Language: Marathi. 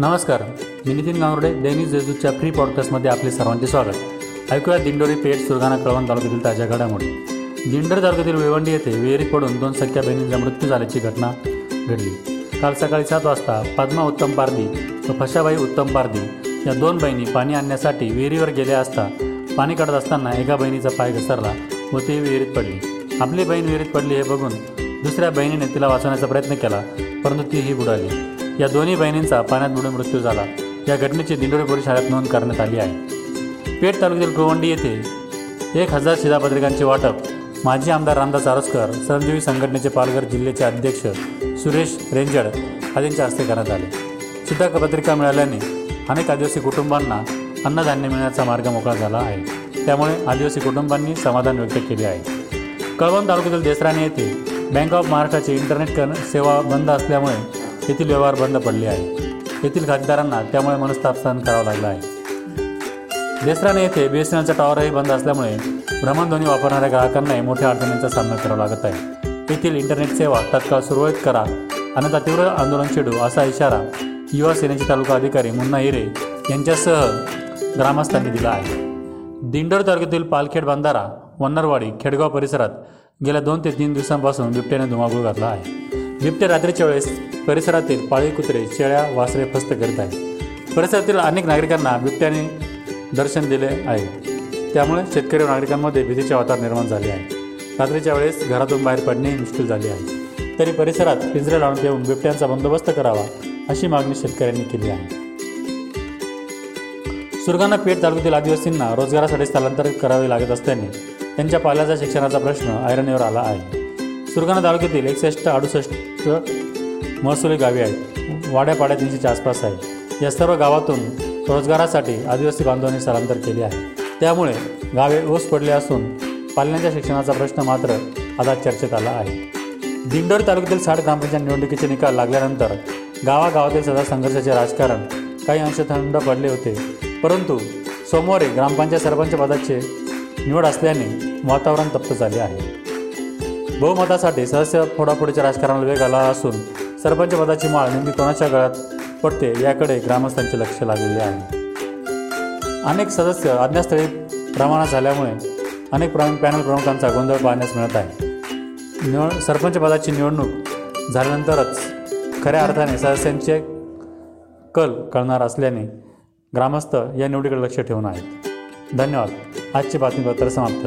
नमस्कार मी नितीन गांगुर्डे दैनिक जेजूच्या फ्री पॉडकास्टमध्ये आपले सर्वांचे स्वागत. ऐकूया दिंडोरी पेठ सुरगाणा कळवण तालुक्यातील ताज्या घडामोडी. दिंडोरी तालुक्यातील वेवंडी येथे विहिरीत पडून दोन सख्या बहिणींचा मृत्यू झाल्याची घटना घडली. काल सकाळी सात वाजता पद्मा उत्तम पारदी व फशाबाई उत्तम पारदी या दोन बहिणी पाणी आणण्यासाठी विहिरीवर गेल्या असता पाणी काढत असताना एका बहिणीचा पाय घसरला व ती विहिरीत पडली. आपली बहीण विहिरीत पडली हे बघून दुसऱ्या बहिणीने तिला वाचवण्याचा प्रयत्न केला परंतु तीही बुडाली. या दोन्ही बहिणींचा पाण्यात बुडून मृत्यू झाला. या घटनेची दिंडोरी पोलीस शाळेत नोंद करण्यात आली आहे. पेठ तालुक्यातील गोवंडी येथे एक हजार शिधापत्रिकांचे वाटप. माजी आमदार रामदास आरसकर संजीवी संघटनेचे पालघर जिल्ह्याचे अध्यक्ष सुरेश रेंजड आदींच्या हस्ते करण्यात आले. शिधापत्रिका मिळाल्याने अनेक आदिवासी कुटुंबांना अन्नधान्य मिळण्याचा मार्ग मोकळा झाला आहे. त्यामुळे आदिवासी कुटुंबांनी समाधान व्यक्त केले आहे. कळवण तालुक्यातील देसराणे येथे बँक ऑफ महाराष्ट्राची इंटरनेट कर सेवा बंद असल्यामुळे येथील व्यवहार बंद पडले आहे. येथील खातेदारांना त्यामुळे मनस्ताप सहन करावा लागला आहे. देसराने येथे बी एस एन एलचा टॉवरही बंद असल्यामुळे भ्रमणध्वनी वापरणाऱ्या ग्राहकांनाही मोठ्या अडचणींचा सामना करावा लागत आहे. येथील इंटरनेट सेवा तत्काळ सुरळीत करा अन्यथा तीव्र आंदोलन छेडू असा इशारा युवा सेनेचे तालुका अधिकारी मुन्ना हिरे यांच्यासह ग्रामस्थांनी दिला आहे. दिंडोर तालुक्यातील पालखेड बांधारा वन्नरवाडी खेडगाव परिसरात गेल्या दोन ते तीन दिवसांपासून बिबट्याने धुमाकूळ घातला आहे. बिबट्या रात्रीच्या वेळेस परिसरातील पाळीव कुत्रे शेळ्या वासरे फस्त करीत आहेत. परिसरातील अनेक नागरिकांना बिबट्याने दर्शन दिले आहे. त्यामुळे शेतकरी व नागरिकांमध्ये भीतीचे वातावरण निर्माण झाले आहे. रात्रीच्या वेळेस घरातून बाहेर पडणेही मुश्किल झाले आहे. तरी परिसरात पिंजरे लावून देऊन बिबट्यांचा बंदोबस्त करावा अशी मागणी शेतकऱ्यांनी केली आहे. सुरगाणा पेठ तालुक्यातील आदिवासींना रोजगारासाठी स्थलांतरित करावे लागत असल्याने त्यांच्या पाल्याच्या शिक्षणाचा प्रश्न ऐरणीवर आला आहे. सुरगाणा तालुक्यातील एकसष्ट अडुसष्ट महसुली गावे आहेत वाड्यापाड्या तीनशेच्या आसपास आहे. या सर्व गावातून रोजगारासाठी आदिवासी बांधवांनी स्थलांतर केले आहे. त्यामुळे गावे ओस पडले असून पालण्याच्या शिक्षणाचा प्रश्न मात्र आता चर्चेत आला आहे. दिंडोरी तालुक्यातील साठ ग्रामपंचायत निवडणुकीचे निकाल लागल्यानंतर गावागावातील सदा संघर्षाचे राजकारण काही अंश थंड पडले होते. परंतु सोमवारी ग्रामपंचायत सरपंच पदाचे निवड असल्याने वातावरण तप्त झाले आहे. बहुमतासाठी सदस्य फोडाफोडीच्या राजकारणाला वेग आला असून सरपंच पदाची माळ नेमकी कोणाच्या गळ्यात पडते याकडे ग्रामस्थांचे लक्ष लागलेले आहे. अनेक सदस्य अज्ञातस्थळी रवाना झाल्यामुळे अनेक प्रमुख पॅनल प्रमुखांचा गोंधळ पाहण्यास मिळत आहे. निवड सरपंच पदाची निवडणूक झाल्यानंतरच खऱ्या अर्थाने सदस्यांचे कल कळणार असल्याने ग्रामस्थ या निवडीकडे लक्ष ठेवून आहेत. धन्यवाद. आजचे बातमीपत्र समाप्त.